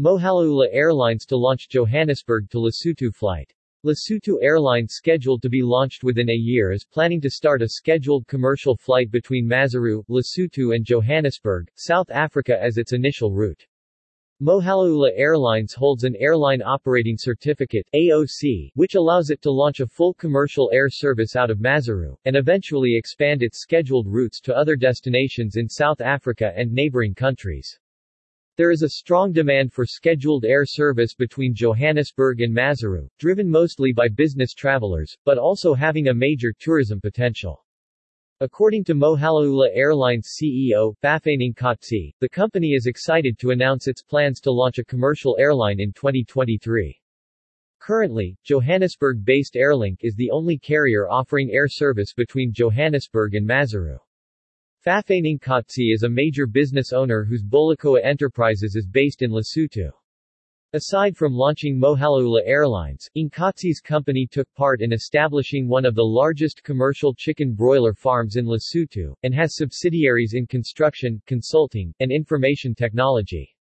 Mohalula Airlines to launch Johannesburg to Lesotho flight. Lesotho Airlines scheduled to be launched within a year is planning to start a scheduled commercial flight between Maseru, Lesotho and Johannesburg, South Africa as its initial route. Mohalula Airlines holds an Airline Operating Certificate AOC, which allows it to launch a full commercial air service out of Maseru, and eventually expand its scheduled routes to other destinations in South Africa and neighboring countries. There is a strong demand for scheduled air service between Johannesburg and Maseru, driven mostly by business travelers, but also having a major tourism potential. According to Mohalula Airlines CEO, Bafana Kgatsi, the company is excited to announce its plans to launch a commercial airline in 2023. Currently, Johannesburg-based Airlink is the only carrier offering air service between Johannesburg and Maseru. Bafana Kgatsi is a major business owner whose Bolakoa Enterprises is based in Lesotho. Aside from launching Mohalula Airlines, Nkatzi's company took part in establishing one of the largest commercial chicken broiler farms in Lesotho, and has subsidiaries in construction, consulting, and information technology.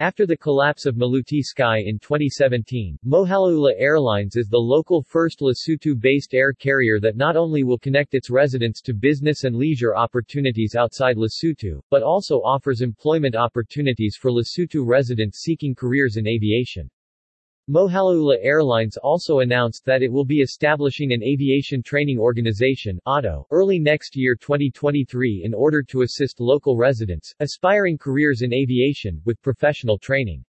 After the collapse of Maluti Sky in 2017, Mohalula Airlines is the local first Lesotho-based air carrier that not only will connect its residents to business and leisure opportunities outside Lesotho, but also offers employment opportunities for Lesotho residents seeking careers in aviation. Mohalula Airlines also announced that it will be establishing an aviation training organization AATO, early next year 2023 in order to assist local residents, aspiring careers in aviation, with professional training.